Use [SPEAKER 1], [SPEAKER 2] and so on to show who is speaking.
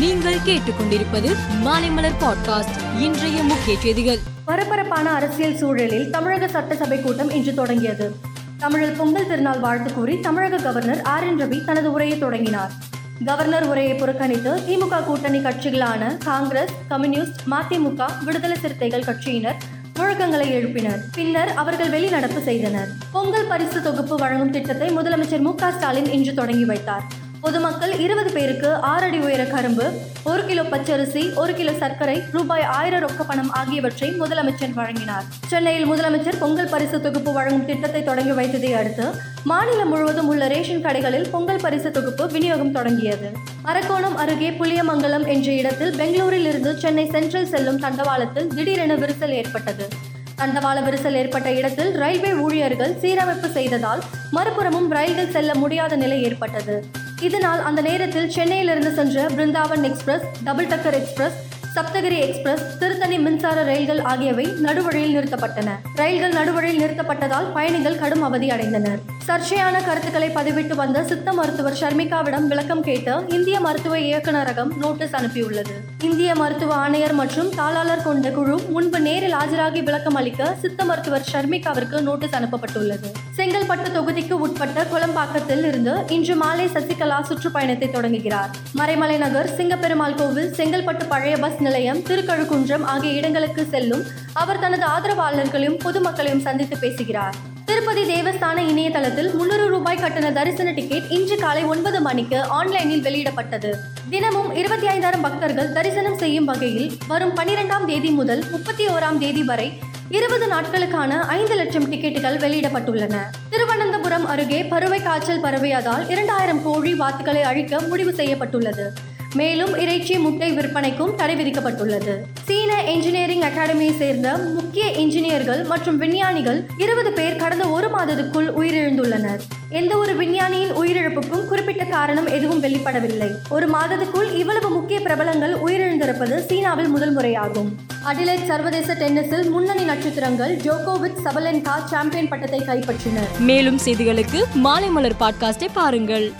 [SPEAKER 1] நீங்கள் கேட்டுக்கொண்டிருப்பது மாலைமலர் பாட்காஸ்ட் இன்றைய முக்கிய செய்திகள்.
[SPEAKER 2] பரபரப்பான அரசியல் சூழலில் தமிழக சட்டசபை கூட்டம் இன்று தொடங்கியது. தமிழில் பொங்கல் திருநாள் வாழ்த்து கூறி தமிழக கவர்னர் ஆர் என் ரவி தனது உரையை தொடங்கினார். கவர்னர் உரையை புறக்கணித்து திமுக கூட்டணி கட்சிகளான காங்கிரஸ் கம்யூனிஸ்ட் மதிமுக விடுதலை சிறுத்தைகள் கட்சியினர் முழக்கங்களை எழுப்பினர். பின்னர் அவர்கள் வெளிநடப்பு செய்தனர். பொங்கல் பரிசு தொகுப்பு வழங்கும் திட்டத்தை முதலமைச்சர் மு க ஸ்டாலின் இன்று தொடங்கி வைத்தார். பொதுமக்கள் இருபது பேருக்கு ஆறு அடி உயர கரும்பு ஒரு கிலோ பச்சரிசி ஒரு கிலோ சர்க்கரை ரூபாய் ஆயிரம் ரொக்க பணம் ஆகியவற்றை முதலமைச்சர் வழங்கினார். சென்னையில் முதலமைச்சர் பொங்கல் பரிசு தொகுப்பு வழங்கும் திட்டத்தை தொடங்கி வைத்ததை அடுத்து மாநிலம் முழுவதும் உள்ள ரேஷன் கடைகளில் பொங்கல் பரிசு தொகுப்பு விநியோகம் தொடங்கியது. அரக்கோணம் அருகே புளியமங்கலம் என்ற இடத்தில் பெங்களூரில் இருந்து சென்னை சென்ட்ரல் செல்லும் தண்டவாளத்தில் திடீரென விரிசல் ஏற்பட்டது. தண்டவாள விரிசல் ஏற்பட்ட இடத்தில் ரயில்வே ஊழியர்கள் சீரமைப்பு செய்ததால் மறுபுறமும் ரயில்கள் செல்ல முடியாத நிலை ஏற்பட்டது. இதனால் அந்த நேரத்தில் சென்னையிலிருந்து சென்ற Brindavan express double decker express Sapthagiri express Tiruttani மின்சார ரயில்கள் ஆகியவை நடுவழியில் நிறுத்தப்பட்டன. ரயில்கள் நடுவழியில் நிறுத்தப்பட்டதால் பயணிகள் கடும் அவதி அடைந்தனர். சர்ச்சையான கருத்துக்களை பதிவிட்டு வந்த சித்த மருத்துவர் ஷர்மிகாவிடம் விளக்கம் கேட்டு இந்திய மருத்துவ இயக்குநரகம் நோட்டீஸ் அனுப்பியுள்ளது. இந்திய மருத்துவ ஆணையர் மற்றும் தாளாளர் கொண்ட குழு முன்பு நேரில் ஆஜராகி விளக்கம் அளிக்க சித்த மருத்துவர் ஷர்மிகாவிற்கு நோட்டீஸ் அனுப்பப்பட்டுள்ளது. செங்கல்பட்டு தொகுதிக்கு உட்பட்ட குளம்பாக்கத்தில் இருந்து இன்று மாலை சசிகலா சுற்றுப்பயணத்தை தொடங்குகிறார். மறைமலை நகர் சிங்கப்பெருமாள் கோவில் செங்கல்பட்டு பழைய பஸ் நிலையம் திருக்கழுக்குன்றம் ஆகிய இடங்களுக்கு செல்லும் அவர் தனது ஆதரவாளர்களையும் பொதுமக்களையும் சந்தித்து பேசுகிறார். திருப்பதி தேவஸ்தான இணையதளத்தில் முன்னூறு ரூபாய் கட்டண தரிசன டிக்கெட் இன்று காலை ஒன்பது மணிக்கு ஆன்லைனில் வெளியிடப்பட்டது. தினமும் இருபத்தி ஐந்தாயிரம் பக்தர்கள் தரிசனம் செய்யும் வகையில் வரும் பனிரெண்டாம் தேதி முதல் முப்பத்தி ஓராம் தேதி வரை இருபது நாட்களுக்கான ஐந்து லட்சம் டிக்கெட்டுகள் வெளியிடப்பட்டுள்ளன. திருவனந்தபுரம் அருகே பறவை காய்ச்சல் பரவியதால் இரண்டாயிரம் கோழி வாத்துக்களை அழிக்க முடிவு செய்யப்பட்டுள்ளது. மேலும் இறைச்சி முட்டை விற்பனைக்கும் தடை விதிக்கப்பட்டுள்ளது. சீன என்ஜினியரிங் அகாடமியை சேர்ந்த முக்கிய என்ஜினியர்கள் மற்றும் விஞ்ஞானிகள் இருபது பேர் கடந்த ஒரு மாதத்துக்குள் உயிரிழந்துள்ளனர். எந்த ஒரு விஞ்ஞானியின் உயிரிழப்புக்கும் குறிப்பிட்ட காரணம் எதுவும் வெளிப்படவில்லை. ஒரு மாதத்துக்குள் இவ்வளவு முக்கிய பிரபலங்கள் உயிரிழந்திருப்பது சீனாவில் முதல் முறையாகும். அடிலைட் சர்வதேச டென்னிஸில் முன்னணி நட்சத்திரங்கள் ஜோகோவிச் சபலென்கா சாம்பியன் பட்டத்தை கைப்பற்றினர்
[SPEAKER 1] மேலும் செய்திகளுக்கு மாலை மலர் பாட்காஸ்டை பாருங்கள்.